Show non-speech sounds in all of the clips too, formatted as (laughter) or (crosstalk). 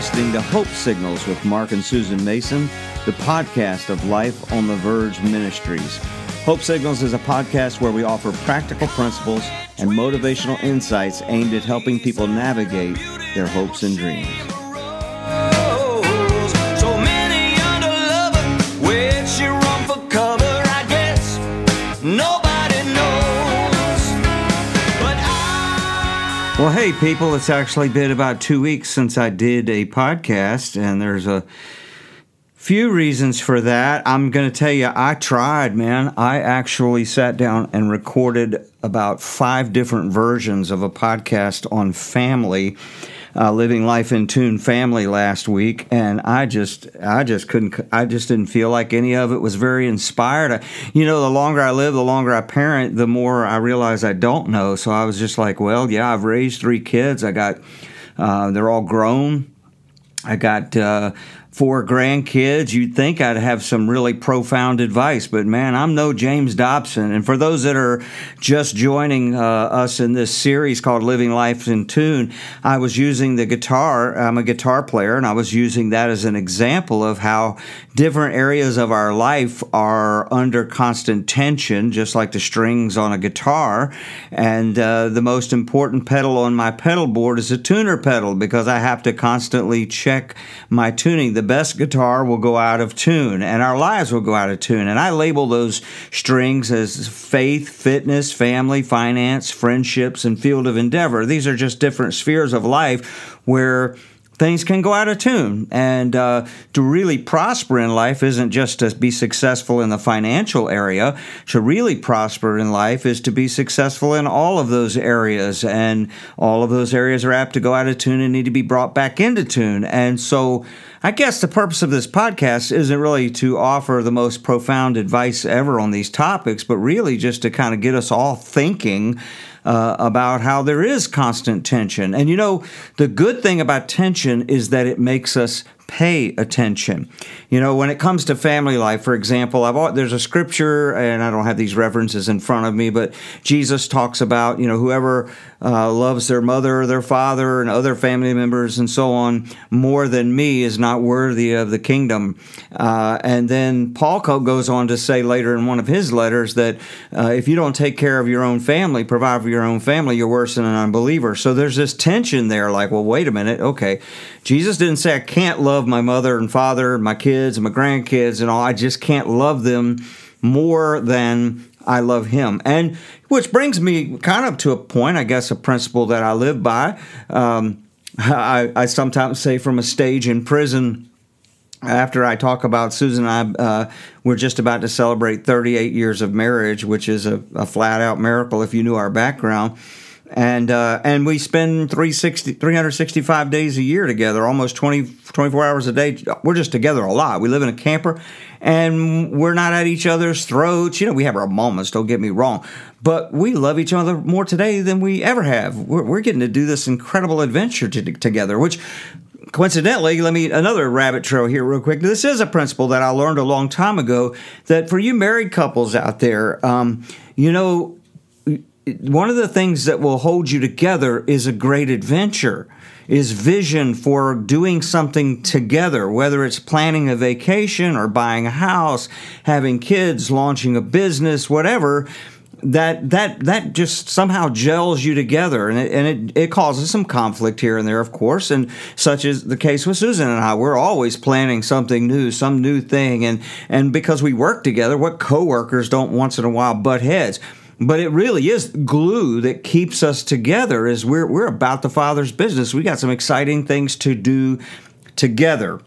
listening to Hope Signals with Mark and Susan Mason, the podcast of Life on the Verge Ministries. Hope Signals is a podcast where we offer practical principles and motivational insights aimed at helping people navigate their hopes and dreams. Well, hey, people, it's actually been about two weeks since I did a podcast, and there's a few reasons for that. I'm going to tell you, I tried, man. I actually sat down and recorded about five different versions of a podcast on family. Uh, living life in tune family last week and i just i just couldn't i just didn't feel like any of it was very inspired. I, you know the longer i live the longer i parent the more i realize i don't know. So i was just like well yeah i've raised three kids. I got uh, they're all grown. I got uh, four grandkids. You'd think I'd have some really profound advice, but man, I'm no James Dobson. And for those that are just joining uh, us in this series called Living Life in Tune, I was using the guitar. I'm a guitar player, and I was using that as an example of how different areas of our life are under constant tension, just like the strings on a guitar. And uh, the most important pedal on my pedal board is a tuner pedal because I have to constantly check my tuning. The best guitar will go out of tune, and our lives will go out of tune. And I label those strings as faith, fitness, family, finance, friendships, and field of endeavor. These are just different spheres of life where things can go out of tune. And uh, to really prosper in life isn't just to be successful in the financial area. To really prosper in life is to be successful in all of those areas. And all of those areas are apt to go out of tune and need to be brought back into tune. And so I guess the purpose of this podcast isn't really to offer the most profound advice ever on these topics, but really just to kind of get us all thinking uh, about how there is constant tension. And you know, the good thing about tension is that it makes us pay attention. You know, when it comes to family life, for example, I've there's a scripture, and I don't have these references in front of me, but Jesus talks about you know whoever uh, loves their mother or their father and other family members and so on more than me is not worthy of the kingdom. Uh, and then Paul goes on to say later in one of his letters that uh, if you don't take care of your own family, provide for your own family, you're worse than an unbeliever. So there's this tension there, like, well, wait a minute, okay, Jesus didn't say I can't love my mother and father, my kids and my grandkids and all. I just can't love them more than I love him. And which brings me kind of to a point, I guess, a principle that I live by. Um, I, I sometimes say from a stage in prison, after I talk about Susan and I, uh, we're just about to celebrate 38 years of marriage, which is a, a flat out miracle if you knew our background. And uh, and we spend 360, 365 days a year together, almost 20, 24 hours a day. We're just together a lot. We live in a camper and we're not at each other's throats. You know, we have our moments, don't get me wrong, but we love each other more today than we ever have. We're, we're getting to do this incredible adventure to, together, which coincidentally, let me another rabbit trail here real quick. This is a principle that I learned a long time ago that for you married couples out there, um, you know, one of the things that will hold you together is a great adventure is vision for doing something together whether it's planning a vacation or buying a house having kids launching a business whatever that that that just somehow gels you together. And it, and it, it causes some conflict here and there of course and such is the case with Susan and I. We're always planning something new some new thing. And and because we work together what coworkers don't once in a while butt heads but it really is glue that keeps us together is we're we're about the father's business. We got some exciting things to do together.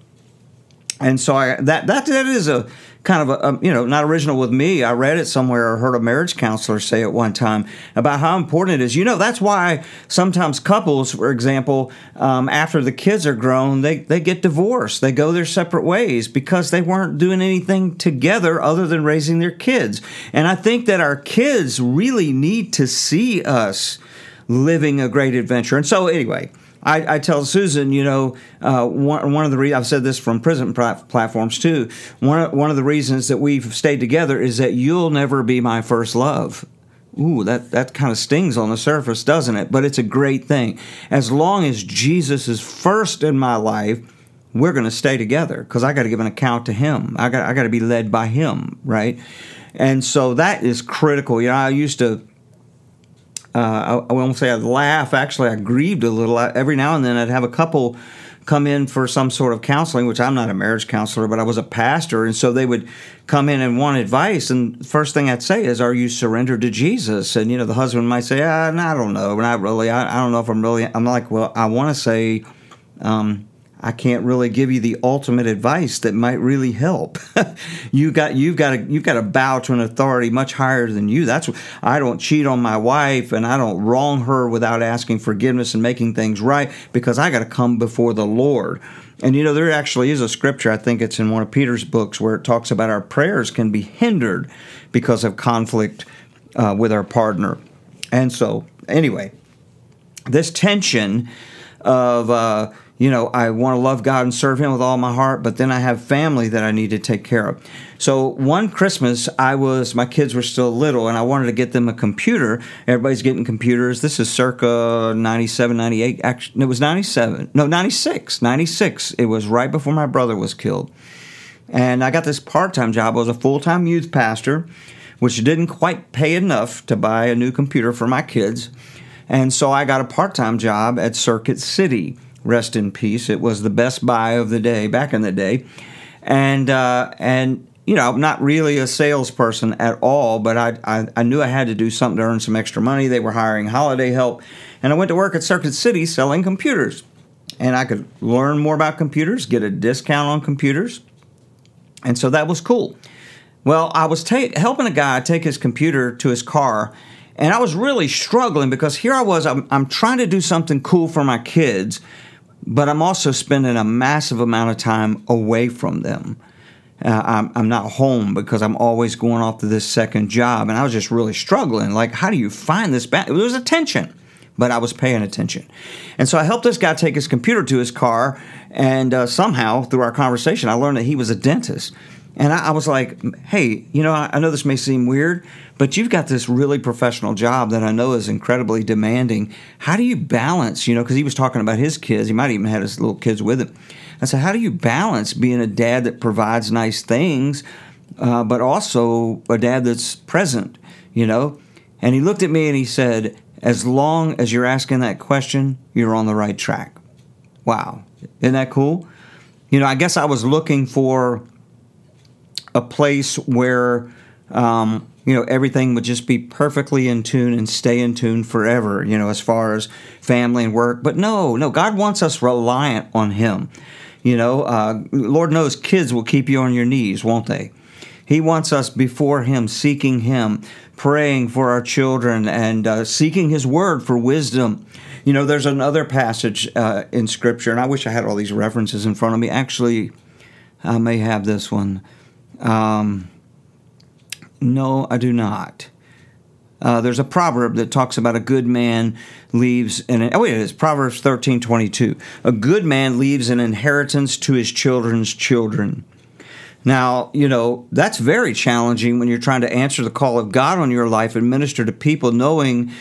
And so I, that that that is a kind of a, a, you know not original with me. I read it somewhere or heard a marriage counselor say it one time about how important it is. You know that's why sometimes couples, for example, um, after the kids are grown, they they get divorced. They go their separate ways because they weren't doing anything together other than raising their kids. And I think that our kids really need to see us living a great adventure. And so anyway. I, I, tell Susan, you know, uh, one, one of the reasons I've said this from prison plat- platforms too. One of, one of the reasons that we've stayed together is that you'll never be my first love. ooh, that, that kind of stings on the surface, doesn't it? But it's a great thing. As long as Jesus is first in my life, we're going to stay together because I got to give an account to Him. I got I got to be led by Him, right? And so that is critical. You know, I used to. Uh, I, I won't say I'd laugh. Actually, I grieved a little. I, every now and then, I'd have a couple come in for some sort of counseling, which I'm not a marriage counselor, but I was a pastor. And so they would come in and want advice. And first thing I'd say is, Are you surrendered to Jesus? And, you know, the husband might say, ah, I don't know. Not really. I, I don't know if I'm really. I'm like, Well, I want to say, um, I can't really give you the ultimate advice that might really help. (laughs) you got you've got to you've got to bow to an authority much higher than you. That's I don't cheat on my wife and I don't wrong her without asking forgiveness and making things right because I got to come before the Lord. And you know there actually is a scripture I think it's in one of Peter's books where it talks about our prayers can be hindered because of conflict uh, with our partner. And so anyway, this tension of uh, you know, I want to love God and serve Him with all my heart, but then I have family that I need to take care of. So one Christmas, I was, my kids were still little, and I wanted to get them a computer. Everybody's getting computers. This is circa 97, 98. Actually, it was 97. No, 96. 96. It was right before my brother was killed. And I got this part time job. I was a full time youth pastor, which didn't quite pay enough to buy a new computer for my kids. And so I got a part time job at Circuit City rest in peace. It was the best buy of the day back in the day, and uh, and you know, I'm not really a salesperson at all, but I, I, I knew I had to do something to earn some extra money. They were hiring holiday help, and I went to work at Circuit City selling computers, and I could learn more about computers, get a discount on computers, and so that was cool. Well, I was ta- helping a guy take his computer to his car. And I was really struggling because here I was, I'm, I'm trying to do something cool for my kids, but I'm also spending a massive amount of time away from them. Uh, I'm, I'm not home because I'm always going off to this second job. And I was just really struggling. Like, how do you find this balance? It was a tension, but I was paying attention. And so I helped this guy take his computer to his car. And uh, somehow, through our conversation, I learned that he was a dentist. And I, I was like, hey, you know, I, I know this may seem weird, but you've got this really professional job that I know is incredibly demanding. How do you balance, you know, because he was talking about his kids, he might even have his little kids with him. I said, how do you balance being a dad that provides nice things, uh, but also a dad that's present, you know? And he looked at me and he said, as long as you're asking that question, you're on the right track. Wow. Isn't that cool? You know, I guess I was looking for a place where um, you know everything would just be perfectly in tune and stay in tune forever you know as far as family and work. But no no god wants us reliant on him. You know uh, lord knows kids will keep you on your knees won't they? He wants us before him seeking him praying for our children and uh, seeking his word for wisdom. You know there's another passage uh, in scripture and i wish i had all these references in front of me. Actually i may have this one um, no, I do not. Uh, there's a proverb that talks about a good man leaves an oh wait, it's Proverbs thirteen twenty two. A good man leaves an inheritance to his children's children. Now, you know, that's very challenging when you're trying to answer the call of God on your life and minister to people knowing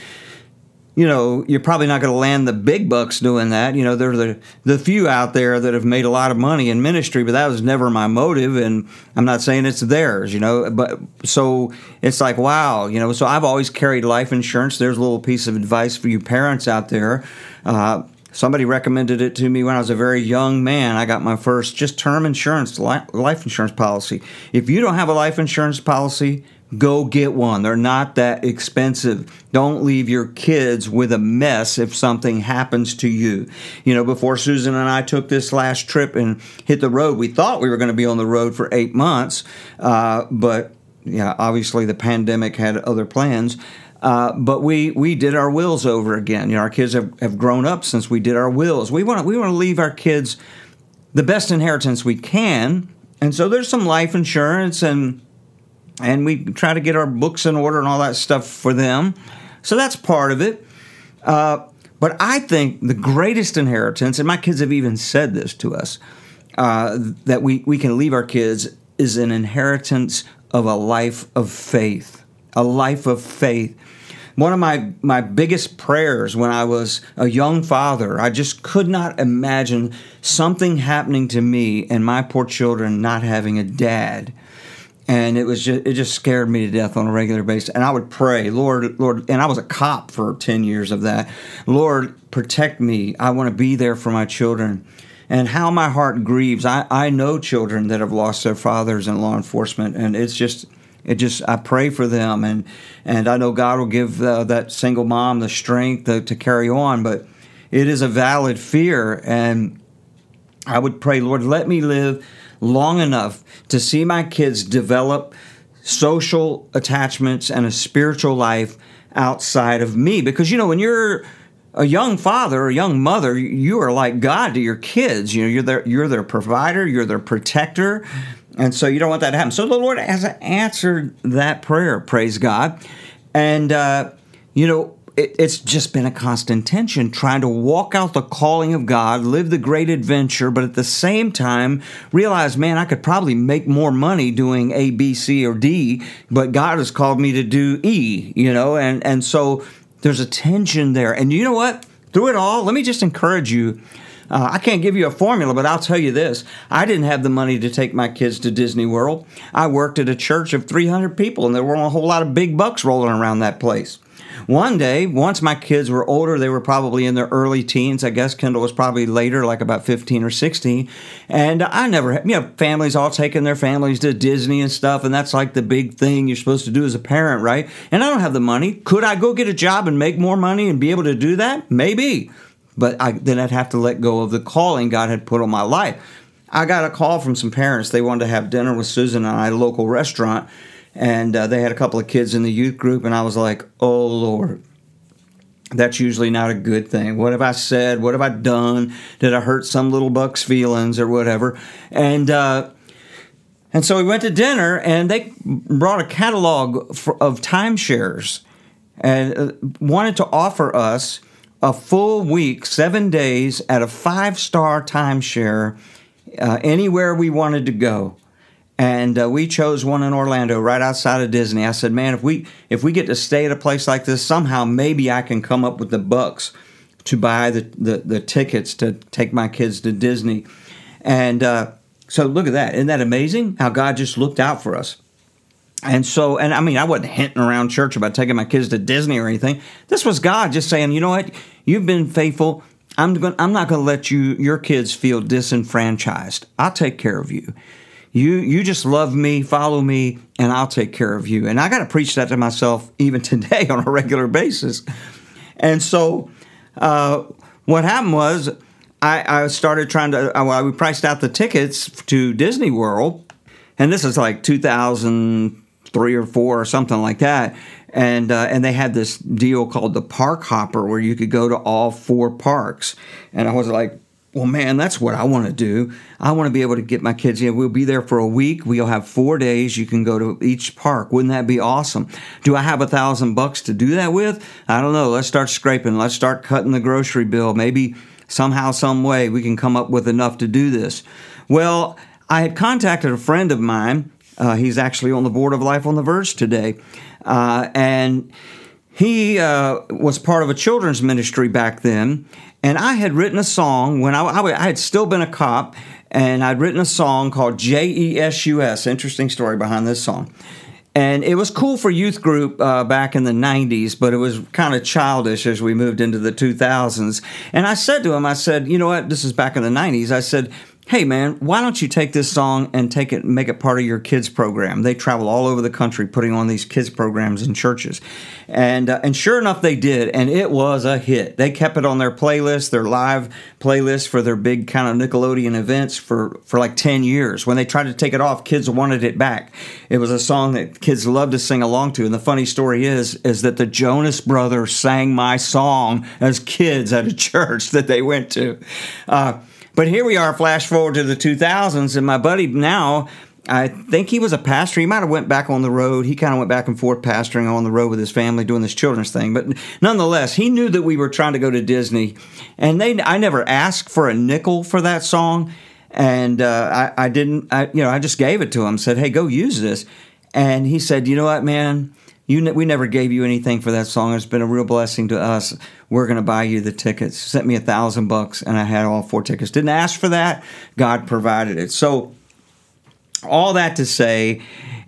you know, you're probably not going to land the big bucks doing that. You know, there are the, the few out there that have made a lot of money in ministry, but that was never my motive. And I'm not saying it's theirs, you know, but so it's like, wow, you know, so I've always carried life insurance. There's a little piece of advice for you parents out there. Uh, somebody recommended it to me when I was a very young man. I got my first just term insurance, life insurance policy. If you don't have a life insurance policy, Go get one. They're not that expensive. Don't leave your kids with a mess if something happens to you. You know, before Susan and I took this last trip and hit the road, we thought we were going to be on the road for eight months, uh, but yeah, obviously the pandemic had other plans. Uh, but we we did our wills over again. You know, our kids have, have grown up since we did our wills. We want we want to leave our kids the best inheritance we can, and so there's some life insurance and and we try to get our books in order and all that stuff for them. So that's part of it. Uh, but I think the greatest inheritance, and my kids have even said this to us, uh, that we, we can leave our kids is an inheritance of a life of faith. A life of faith. one of my my biggest prayers when I was a young father. I just could not imagine something happening to me and my poor children not having a dad. And it was just it just scared me to death on a regular basis. And I would pray, Lord, Lord, and I was a cop for 10 years of that. Lord, protect me. I want to be there for my children and how my heart grieves. I, I know children that have lost their fathers in law enforcement, and it's just it just I pray for them, and and I know God will give uh, that single mom the strength to, to carry on, but it is a valid fear, and I would pray, Lord, let me live long enough to see my kids develop social attachments and a spiritual life outside of me, because you know when you're a young father, a young mother, you are like God to your kids. You know, you're their you're their provider, you're their protector, and so you don't want that to happen. So the Lord has answered that prayer. Praise God, and uh, you know. It, it's just been a constant tension trying to walk out the calling of God, live the great adventure, but at the same time realize, man, I could probably make more money doing A, B, C, or D, but God has called me to do E, you know, and and so there's a tension there. And you know what? Through it all, let me just encourage you. Uh, I can't give you a formula, but I'll tell you this. I didn't have the money to take my kids to Disney World. I worked at a church of 300 people, and there weren't a whole lot of big bucks rolling around that place. One day, once my kids were older, they were probably in their early teens. I guess Kendall was probably later, like about 15 or 16. And I never, you know, families all taking their families to Disney and stuff. And that's like the big thing you're supposed to do as a parent, right? And I don't have the money. Could I go get a job and make more money and be able to do that? Maybe. But I, then I'd have to let go of the calling God had put on my life. I got a call from some parents. They wanted to have dinner with Susan and I at a local restaurant and uh, they had a couple of kids in the youth group, and I was like, "Oh Lord." That's usually not a good thing. What have I said? What have I done? Did I hurt some little buck's feelings or whatever? And uh, and so we went to dinner, and they brought a catalog for, of timeshares and uh, wanted to offer us a full week, seven days at a five star timeshare uh, anywhere we wanted to go and uh, we chose one in Orlando, right outside of Disney. I said, "Man, if we if we get to stay at a place like this, somehow maybe I can come up with the bucks to buy the the, the tickets to take my kids to Disney." And uh, so, look at that! Isn't that amazing? How God just looked out for us. And so, and I mean, I wasn't hinting around church about taking my kids to Disney or anything. This was God just saying, "You know what? You've been faithful." I'm going. I'm not going to let you your kids feel disenfranchised. I'll take care of you. You you just love me, follow me, and I'll take care of you. And I got to preach that to myself (laughs) even today on a regular basis. And so, uh, what happened was, I, I started trying to. I, we priced out the tickets to Disney World, and this is like 2003 or four or something like that. And uh, and they had this deal called the Park Hopper, where you could go to all four parks. And I was like, well, man, that's what I want to do. I want to be able to get my kids in. We'll be there for a week. We'll have four days. You can go to each park. Wouldn't that be awesome? Do I have a thousand bucks to do that with? I don't know. Let's start scraping. Let's start cutting the grocery bill. Maybe somehow, some way, we can come up with enough to do this. Well, I had contacted a friend of mine. Uh, he's actually on the board of Life on the Verge today, uh, and he uh, was part of a children's ministry back then and I had written a song when I, I, I had still been a cop, and I'd written a song called J-E-S-U-S. Interesting story behind this song. And it was cool for youth group uh, back in the 90s, but it was kind of childish as we moved into the 2000s. And I said to him, I said, you know what? This is back in the 90s. I said, hey man, why don't you take this song and take it make it part of your kids program? They travel all over the country putting on these kids programs in churches. And uh, and sure enough they did and it was a hit. They kept it on their playlist, their live playlist for their big kind of Nickelodeon events for for like 10 years. When they tried to take it off, kids wanted it back. It was a song that kids loved to sing along to and the funny story is is that the Jonas brothers sang my song as kids at a (laughs) church that they went to. Uh, but here we are, flash forward to the 2000s, and my buddy now, I think he was a pastor. He might have went back on the road. He kind of went back and forth pastoring on the road with his family, doing this children's thing. But nonetheless, he knew that we were trying to go to Disney, and they I never asked for a nickel for that song, and uh, I, I didn't. I, you know, I just gave it to him. Said, "Hey, go use this," and he said, "You know what, man." You ne- we never gave you anything for that song. It's been a real blessing to us. We're going to buy you the tickets. Sent me a thousand bucks, and I had all four tickets. Didn't ask for that. God provided it. So all that to say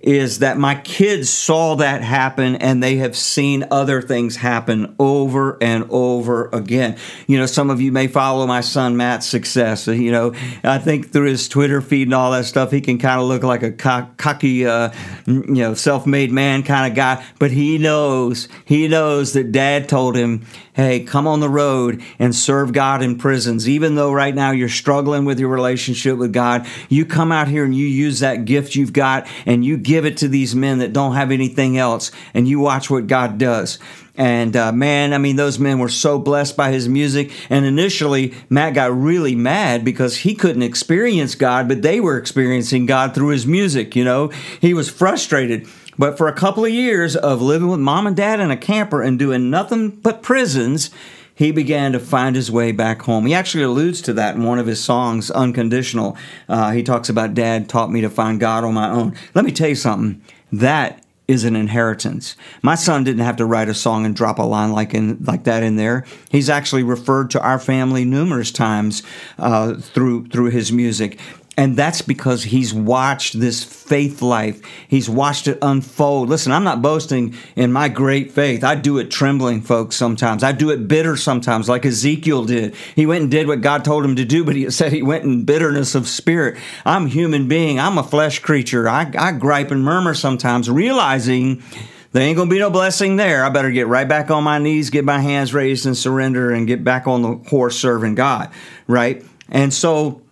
is that my kids saw that happen and they have seen other things happen over and over again. You know, some of you may follow my son Matt's success. You know, I think through his Twitter feed and all that stuff, he can kind of look like a cocky, uh, you know, self made man kind of guy, but he knows, he knows that dad told him, hey, come on the road and serve God in prisons. Even though right now you're struggling with your relationship with God, you come out here and you use that gift you've got and you give it to these men that don't have anything else and you watch what God does. And uh, man, I mean, those men were so blessed by his music. And initially, Matt got really mad because he couldn't experience God, but they were experiencing God through his music. You know, he was frustrated. But for a couple of years of living with mom and dad in a camper and doing nothing but prisons, he began to find his way back home. He actually alludes to that in one of his songs, Unconditional. Uh, he talks about, Dad taught me to find God on my own. Let me tell you something. That is an inheritance. My son didn't have to write a song and drop a line like in like that in there. He's actually referred to our family numerous times uh, through through his music. And that's because he's watched this faith life. He's watched it unfold. Listen, I'm not boasting in my great faith. I do it trembling, folks, sometimes. I do it bitter sometimes, like Ezekiel did. He went and did what God told him to do, but he (laughs) said he went in bitterness of spirit. I'm human being. I'm a flesh creature. I, I gripe and murmur sometimes, realizing there ain't going to be no blessing there. I better get right back on my knees, get my hands raised and surrender and get back on the horse serving God, right? And so,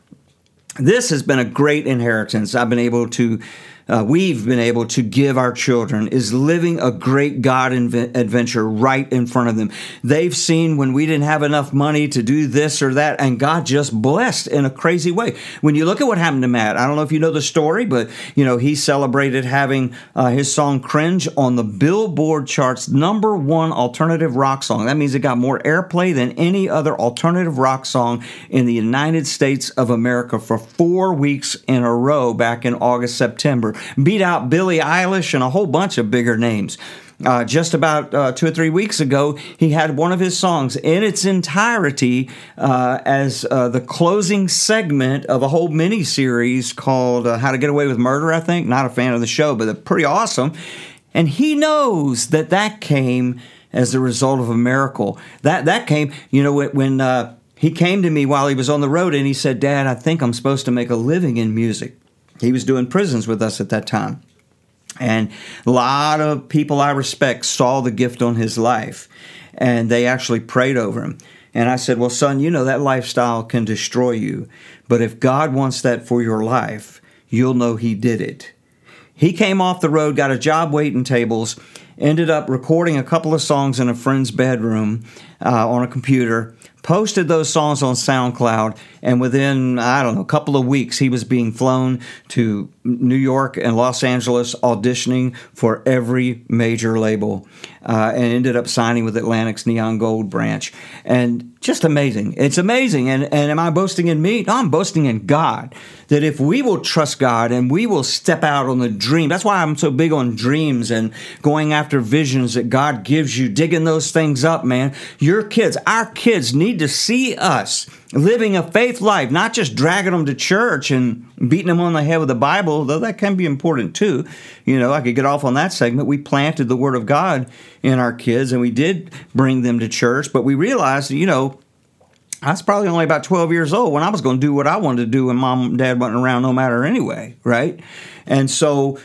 this has been a great inheritance. I've been able to uh, we've been able to give our children is living a great God inv- adventure right in front of them. They've seen when we didn't have enough money to do this or that, and God just blessed in a crazy way. When you look at what happened to Matt, I don't know if you know the story, but you know he celebrated having uh, his song "Cringe" on the Billboard charts, number one alternative rock song. That means it got more airplay than any other alternative rock song in the United States of America for four weeks in a row back in August, September beat out Billie Eilish and a whole bunch of bigger names. Uh, just about uh, two or three weeks ago, he had one of his songs in its entirety uh, as uh, the closing segment of a whole mini series called uh, How to Get Away with Murder, I think. Not a fan of the show, but pretty awesome. And he knows that that came as a result of a miracle. That, that came, you know, when uh, he came to me while he was on the road and he said, Dad, I think I'm supposed to make a living in music. He was doing prisons with us at that time. And a lot of people I respect saw the gift on his life and they actually prayed over him. And I said, Well, son, you know that lifestyle can destroy you. But if God wants that for your life, you'll know He did it. He came off the road, got a job waiting tables, ended up recording a couple of songs in a friend's bedroom uh, on a computer, posted those songs on SoundCloud, and within, I don't know, a couple of weeks, he was being flown to New York and Los Angeles auditioning for every major label uh, and ended up signing with Atlantic's Neon Gold branch. And just amazing. It's amazing. And, and am I boasting in me? No, I'm boasting in God. That if we will trust God and we will step out on the dream, that's why I'm so big on dreams and going after visions that God gives you, digging those things up, man. Your kids, our kids need to see us living a faith life, not just dragging them to church and beating them on the head with the Bible, though that can be important too. You know, I could get off on that segment. We planted the Word of God in our kids and we did bring them to church, but we realized, you know, I was probably only about 12 years old when I was going to do what I wanted to do when mom and dad wasn't around no matter anyway, right? And so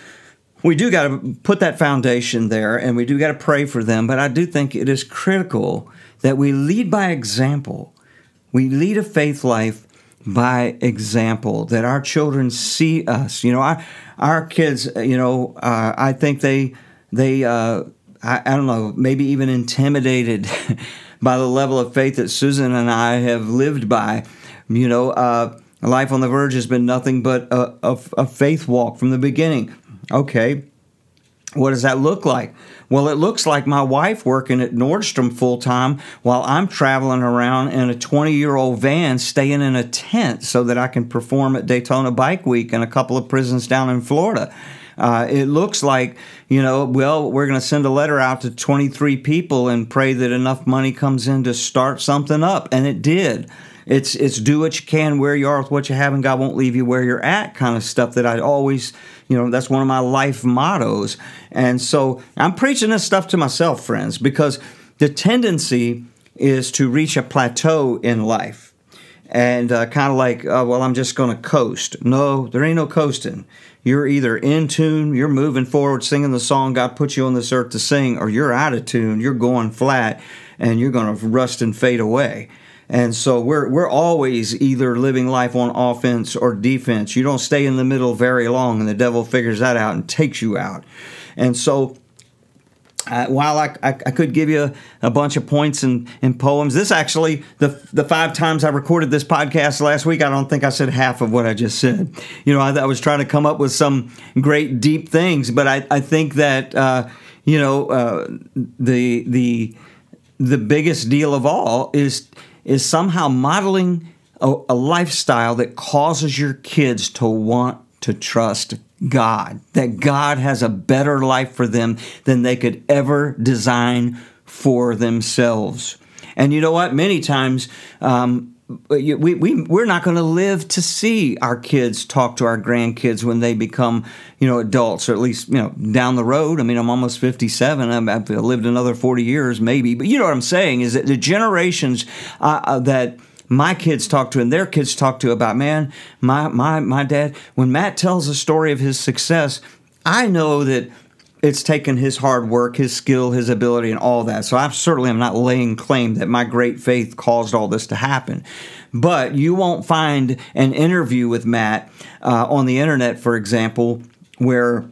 we do got to put that foundation there and we do got to pray for them, but I do think it is critical that we lead by example we lead a faith life by example, that our children see us. You know, our, our kids, you know, uh, I think they, they, uh, I, I, don't know, maybe even intimidated (laughs) by the level of faith that Susan and I have lived by. You know, uh, life on the verge has been nothing but a, a, a faith walk from the beginning. Okay, what does that look like? Well, it looks like my wife working at Nordstrom full time while I'm traveling around in a 20 year old van staying in a tent so that I can perform at Daytona Bike Week and a couple of prisons down in Florida. Uh, it looks like, you know, well, we're going to send a letter out to 23 people and pray that enough money comes in to start something up. And it did. It's, it's do what you can where you are with what you have, and God won't leave you where you're at kind of stuff that I always, you know, that's one of my life mottos. And so I'm preaching this stuff to myself, friends, because the tendency is to reach a plateau in life and uh, kind of like, uh, well, I'm just going to coast. No, there ain't no coasting. You're either in tune, you're moving forward, singing the song God put you on this earth to sing, or you're out of tune, you're going flat, and you're going to rust and fade away. And so we're we're always either living life on offense or defense. You don't stay in the middle very long, and the devil figures that out and takes you out. And so uh, while I, I, I, could give you a bunch of points and, and poems, this actually, the, the five times I recorded this podcast last week, I don't think I said half of what I just said. You know, I, I was trying to come up with some great deep things, but I, I think that, uh, you know, uh, the, the, the biggest deal of all is, is somehow modeling a, a lifestyle that causes your kids to want to trust God, that God has a better life for them than they could ever design for themselves. And you know what? Many times, um, we, we, we're not going to live to see our kids talk to our grandkids when they become, you know, adults, or at least, you know, down the road. I mean, I'm almost 57. I've lived another 40 years, maybe. But you know what I'm saying is that the generations uh, uh that my kids talk to and their kids talk to about, man, my, my, my dad, when Matt tells a story of his success, I know that it's taken his hard work, his skill, his ability, and all that. So I certainly am not laying claim that my great faith caused all this to happen. But you won't find an interview with Matt uh, on the internet, for example, where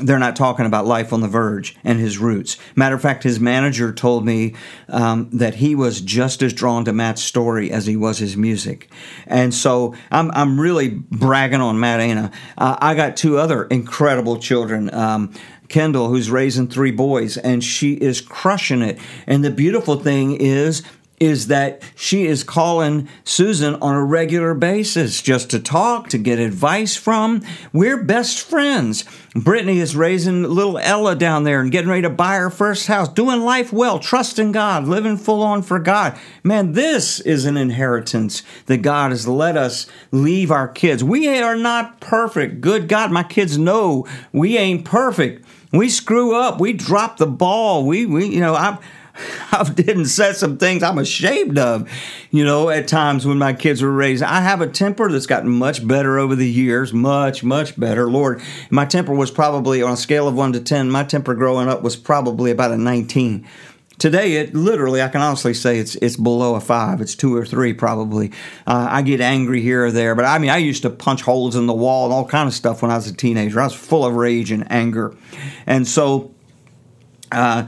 they're not talking about life on the verge and his roots. Matter of fact, his manager told me um, that he was just as drawn to Matt's story as he was his music, and so I'm I'm really bragging on Matt Anna. Uh, I got two other incredible children. Um, Kendall, who's raising three boys, and she is crushing it. And the beautiful thing is, is that she is calling Susan on a regular basis just to talk, to get advice from. We're best friends. Brittany is raising little Ella down there and getting ready to buy her first house, doing life well, trusting God, living full on for God. Man, this is an inheritance that God has let us leave our kids. We are not perfect. Good God, my kids know we ain't perfect. We screw up. We drop the ball. We, we you know, I I didn't say some things I'm ashamed of, you know, at times when my kids were raised. I have a temper that's gotten much better over the years, much, much better. Lord, my temper was probably on a scale of 1 to 10, my temper growing up was probably about a 19. Today, it literally, I can honestly say it's it's below a five. It's two or three probably. Uh, I get angry here or there, but I mean, I used to punch holes in the wall and all kind of stuff when I was a teenager. I was full of rage and anger, and so, uh,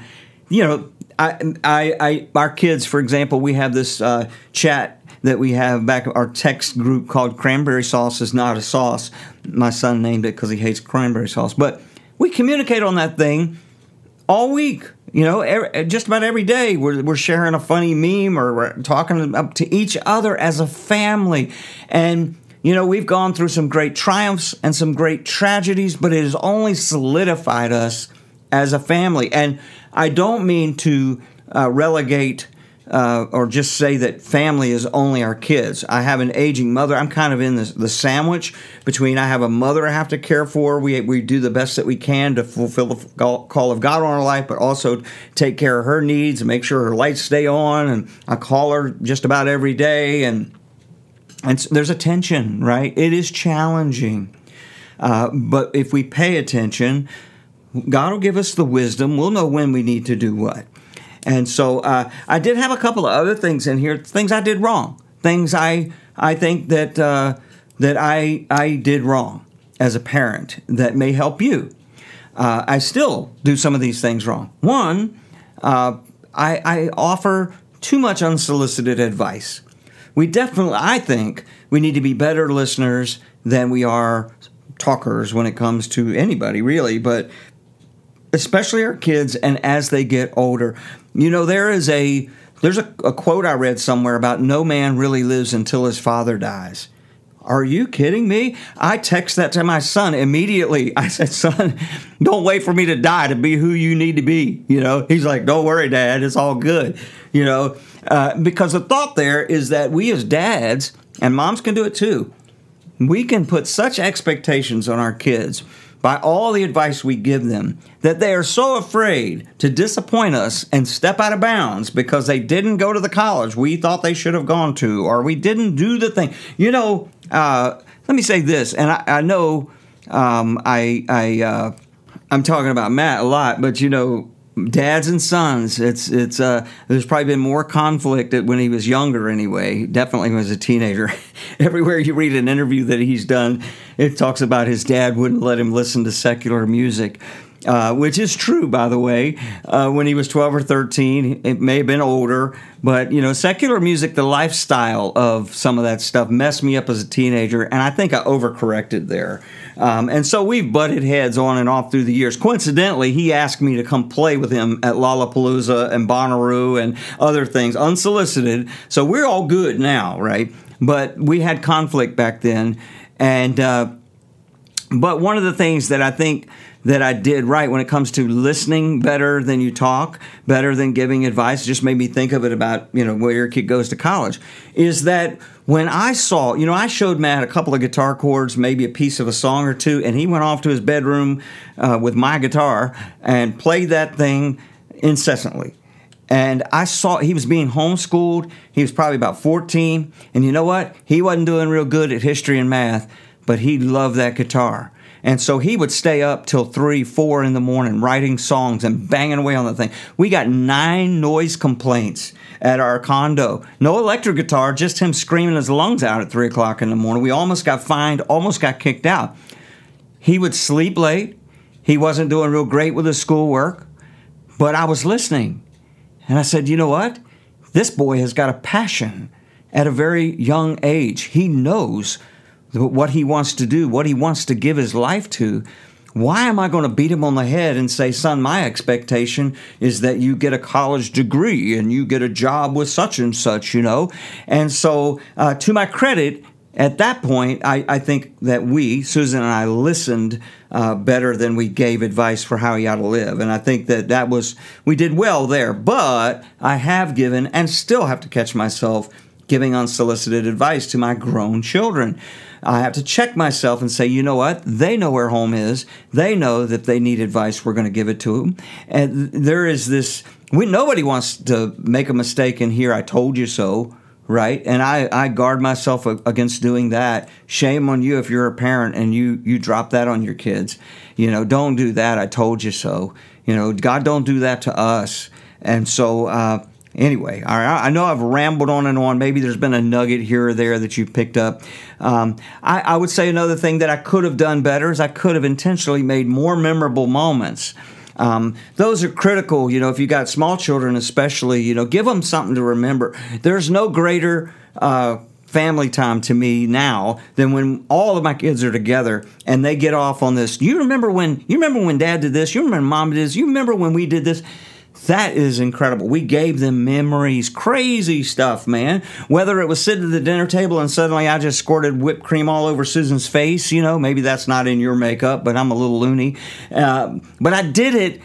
you know, I, I, I, our kids, for example, we have this uh, chat that we have back our text group called "Cranberry Sauce is not a sauce." My son named it because he hates cranberry sauce, but we communicate on that thing all week. You know, every, just about every day we're, we're sharing a funny meme or we're talking up to each other as a family, and you know we've gone through some great triumphs and some great tragedies, but it has only solidified us as a family. And I don't mean to uh, relegate uh, or just say that family is only our kids. I have an aging mother. I'm kind of in the, the sandwich between I have a mother I have to care for. We, we do the best that we can to fulfill the call of God on our life, but also take care of her needs and make sure her lights stay on. And I call her just about every day. And, and there's a tension, right? It is challenging. Uh, but if we pay attention, God will give us the wisdom. We'll know when we need to do what. And so uh, I did have a couple of other things in here, things I did wrong, things I I think that uh, that I I did wrong as a parent that may help you. Uh, I still do some of these things wrong. One, uh, I, I offer too much unsolicited advice. We definitely, I think, we need to be better listeners than we are talkers when it comes to anybody, really. But especially our kids and as they get older. You know, there is a there's a, a, quote I read somewhere about no man really lives until his father dies. Are you kidding me? I text that to my son immediately. (laughs) I said, Son, don't wait for me to die to be who you need to be. You know, he's like, Don't worry, Dad, it's all good. You know, uh, because the thought there is that we as dads, and moms can do it too, we can put such expectations on our kids by all the advice we give them that they are so afraid to disappoint us and step out of bounds because they didn't go to the college we thought they should have gone to or we didn't do the thing. You know, uh, let me say this, and I, I know um, I, I, uh, I'm talking about Matt a lot, but you know, dads and sons it's it's uh there's probably been more conflict when he was younger anyway definitely when he was a teenager. (laughs) Everywhere you read an interview that he's done it talks about his dad wouldn't let him listen to secular music uh, which is true, by the way. Uh, when he was 12 or 13, it may have been older, but you know, secular music, the lifestyle of some of that stuff messed me up as a teenager, and I think I overcorrected there. Um, and so we've butted heads on and off through the years. Coincidentally, he asked me to come play with him at Lollapalooza and Bonnaroo and other things, unsolicited. So we're all good now, right? But we had conflict back then, and uh, but one of the things that I think that I did right when it comes to listening better than you talk, better than giving advice, just made me think of it about, you know, where your kid goes to college, is that when I saw, you know, I showed Matt a couple of guitar chords, maybe a piece of a song or two, and he went off to his bedroom uh, with my guitar and played that thing incessantly. And I saw he was being homeschooled. He was probably about 14. And you know what? He wasn't doing real good at history and math, but he loved that guitar. And so he would stay up till three, four in the morning writing songs and banging away on the thing. We got nine noise complaints at our condo. No electric guitar, just him screaming his lungs out at three o'clock in the morning. We almost got fined, almost got kicked out. He would sleep late. He wasn't doing real great with his schoolwork, but I was listening. And I said, you know what? This boy has got a passion at a very young age. He knows what he wants to do, what he wants to give his life to. Why am I going to beat him on the head and say, son, my expectation is that you get a college degree and you get a job with such and such, you know? And so, uh, to my credit, at that point, I, I, think that we, Susan and I, listened uh, better than we gave advice for how he ought to live. And I think that that was, we did well there. But I have given and still have to catch myself giving unsolicited advice to my grown children. I have to check myself and say, you know what? They know where home is. They know that they need advice. We're going to give it to them. And there is this. We nobody wants to make a mistake and hear "I told you so." Right, and I, I guard myself against doing that. Shame on you if you're a parent and you you drop that on your kids. You know, don't do that. I told you so. You know, God don't do that to us. And so, uh, Anyway, all right, I know I've rambled on and on. Maybe there's been a nugget here or there that you picked up. Um, I, I, would say another thing that I could have done better is I could have intentionally made more memorable moments. Um, those are critical, you know, if you got small children, especially, you know, give them something to remember. There's no greater uh, family time to me now than when all of my kids are together and they get off on this. You remember when you remember when dad did this? You remember mom did this? You remember when we did this? That is incredible. We gave them memories, crazy stuff, man. Whether it was sitting at the dinner table and suddenly I just squirted whipped cream all over Susan's face, you know, maybe that's not in your makeup, but I'm a little loony. Uh, but I did it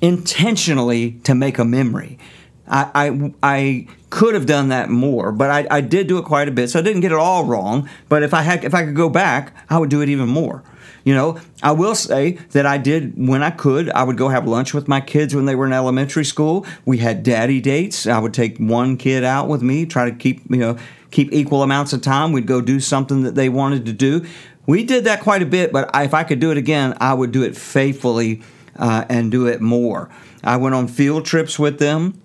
intentionally to make a memory. I, I, I could have done that more, but I, I did do it quite a bit, so I didn't get it all wrong. But if I had, if I could go back, I would do it even more. You know, I will say that I did when I could. I would go have lunch with my kids when they were in elementary school. We had daddy dates. I would take one kid out with me, try to keep you know keep equal amounts of time. We'd go do something that they wanted to do. We did that quite a bit, but if I could do it again, I would do it faithfully uh, and do it more. I went on field trips with them.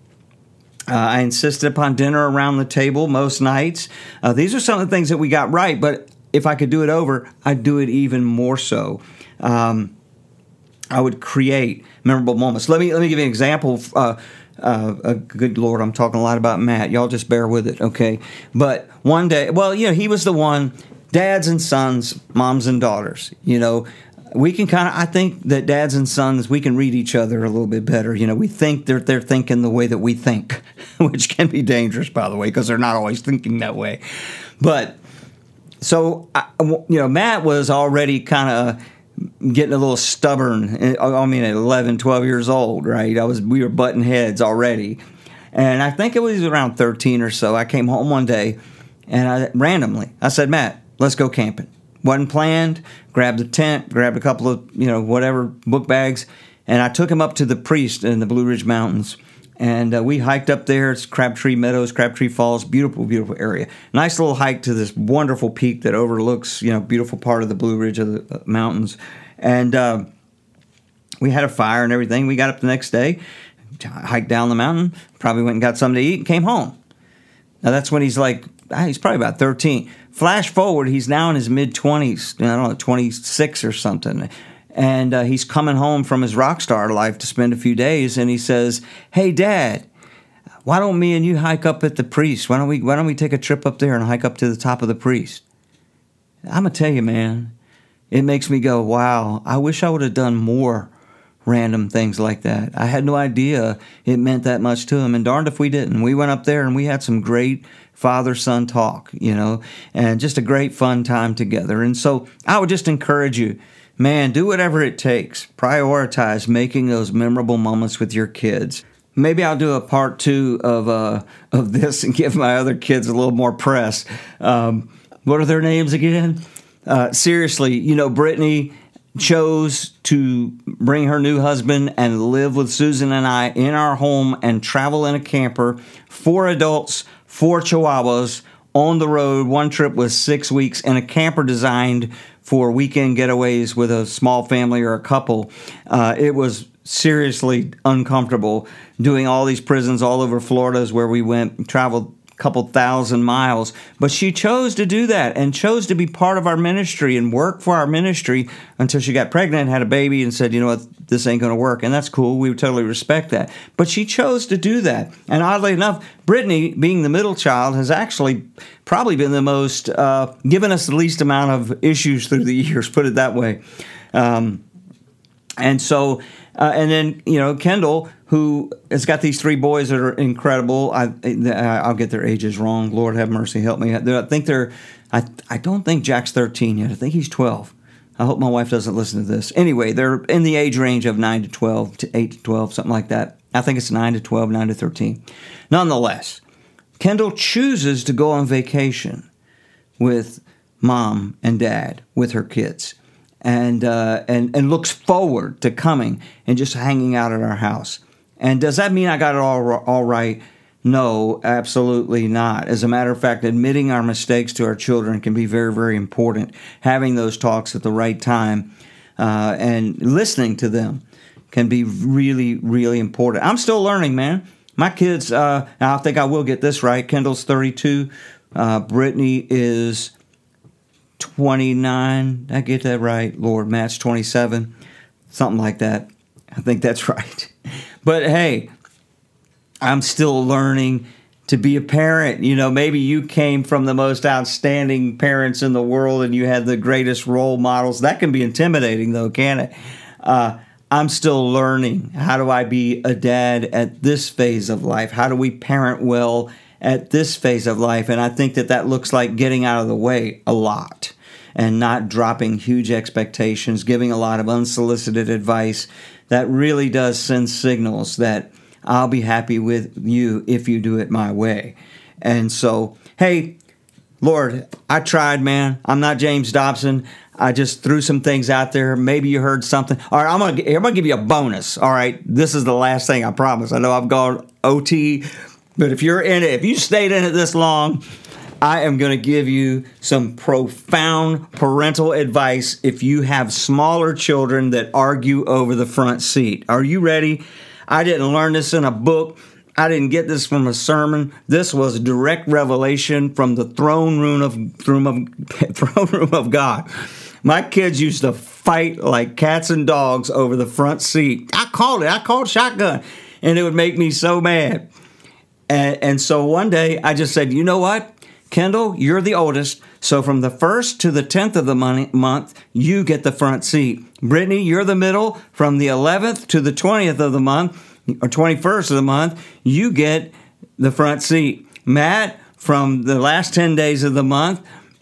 Uh, I insisted upon dinner around the table most nights. Uh, these are some of the things that we got right, but if I could do it over, I'd do it even more so. Um, I would create memorable moments. Let me let me give you an example. Uh, uh, good Lord, I'm talking a lot about Matt. Y'all just bear with it, okay? But one day, well, you know, he was the one. Dads and sons, moms and daughters. You know, we can kind of. I think that dads and sons, we can read each other a little bit better. You know, we think they're they're thinking the way that we think, (laughs) which can be dangerous, by the way, because they're not always thinking that way. But so I, you know, Matt was already kind of getting a little stubborn. Eh, I mean, at 11, 12 years old, right? I was we were butting heads already, and I think it was around thirteen or so. I came home one day, and I randomly I said, Matt, let's go camping. wasn't planned. Grabbed the tent, grabbed a couple of you know whatever book bags, and I took him up to the priest in the Blue Ridge Mountains and uh, we hiked up there. It's Crabtree Meadows, Crabtree Falls, beautiful, beautiful area. Nice little hike to this wonderful peak that overlooks, you know, beautiful part of the Blue Ridge of the uh, mountains. And uh, we had a fire and everything. We got up the next day, hiked down the mountain, probably went and got something to eat, and came home. Now that's when he's like, ah, he's probably about 13. Flash forward, he's now in his mid 20s, I don't know, 26 or something and uh, he's coming home from his rock star life to spend a few days and he says hey dad why don't me and you hike up at the priest? Why don't we why don't we take a trip up there and hike up to the top of the priest? I'm gonna tell you man it makes me go wow i wish i would have done more random things like that. I had no idea it meant that much to him and darned if we didn't. We went up there and we had some great father son talk you know and just a great fun time together. And so i would just encourage you Man, do whatever it takes. Prioritize making those memorable moments with your kids. Maybe I'll do a part two of uh, of this and give my other kids a little more press. Um, what are their names again? Uh, seriously, you know, Brittany chose to bring her new husband and live with Susan and I in our home and travel in a camper. Four adults, four chihuahuas on the road. One trip was six weeks in a camper designed for weekend getaways with a small family or a couple. Uh, it was seriously uncomfortable doing all these prisons all over Florida where we went, traveled couple thousand miles. But she chose to do that and chose to be part of our ministry and work for our ministry until she got pregnant, had a baby, and said, you know what, this ain't going to work. And that's cool. We totally respect that. But she chose to do that. And oddly enough, Brittany, being the middle child, has actually probably been the most, uh, given us the least amount of issues through the (laughs) years, put it that way. Um, and so, uh, and then, you know, Kendall, who has got these three boys that are incredible. I, I'll get their ages wrong. Lord have mercy, help me. I think they're, I, I don't think Jack's 13 yet. I think he's 12. I hope my wife doesn't listen to this. Anyway, they're in the age range of 9 to 12 to 8 to 12, something like that. I think it's 9 to 12, 9 to 13. Nonetheless, Kendall chooses to go on vacation with mom and dad with her kids and, uh, and, and looks forward to coming and just hanging out at our house. And does that mean I got it all all right? No, absolutely not. As a matter of fact, admitting our mistakes to our children can be very, very important. Having those talks at the right time uh, and listening to them can be really, really important. I'm still learning, man. My kids, uh, I think I will get this right. Kendall's 32. Uh, Brittany is 29. Did I get that right? Lord, Matt's 27. Something like that. I think that's (laughs) right. But hey, I'm still learning to be a parent. You know, maybe you came from the most outstanding parents in the world and you had the greatest role models. That can be intimidating, though, can it? Uh, I'm still learning. How do I be a dad at this phase of life? How do we parent well at this phase of life? And I think that that looks like getting out of the way a lot and not dropping huge expectations, giving a lot of unsolicited advice, that really does send signals that I'll be happy with you if you do it my way. And so, hey, Lord, I tried, man. I'm not James Dobson. I just threw some things out there. Maybe you heard something. All right, I'm gonna I'm gonna give you a bonus. All right, this is the last thing I promise. I know I've gone OT, but if you're in it, if you stayed in it this long, I am going to give you some profound parental advice if you have smaller children that argue over the front seat. Are you ready? I didn't learn this in a book. I didn't get this from a sermon. This was direct revelation from the throne room of throne of, (laughs) throne room of God. My kids used to fight like cats and dogs over the front seat. I called it. I called shotgun, and it would make me so mad. And, and so one day I just said, you know what? Kendall, you're the oldest, so from the 1st to the 10th of the month, you get the front seat. Brittany, you're the middle. From the 11th to the 20th of the month, or 21st of the month, you get the front seat. Matt, from the last 10 days of the month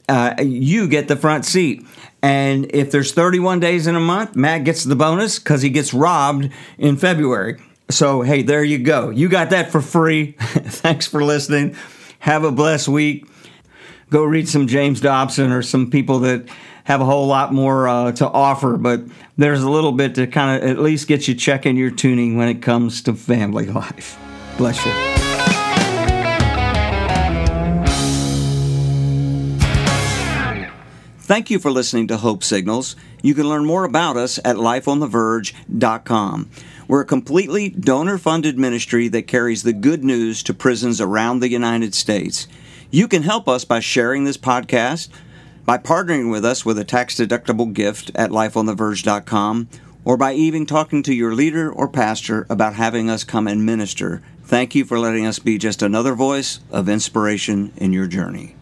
uh, you get the front seat. And if there's 31 days in a month, Matt gets the bonus because he gets robbed in February. So, hey, there you go. You got that for free. (laughs) Thanks for listening. Have a blessed week. Go read some James Dobson or some people that have a whole lot more uh, to offer, but there's a little bit to kind of at least get you checking your tuning when it comes to family life. Bless you. Thank you for listening to Hope Signals. You can learn more about us at lifeontheverge.com. We're a completely donor funded ministry that carries the good news to prisons around the United States. You can help us by sharing this podcast, by partnering with us with a tax deductible gift at lifeontheverge.com, or by even talking to your leader or pastor about having us come and minister. Thank you for letting us be just another voice of inspiration in your journey.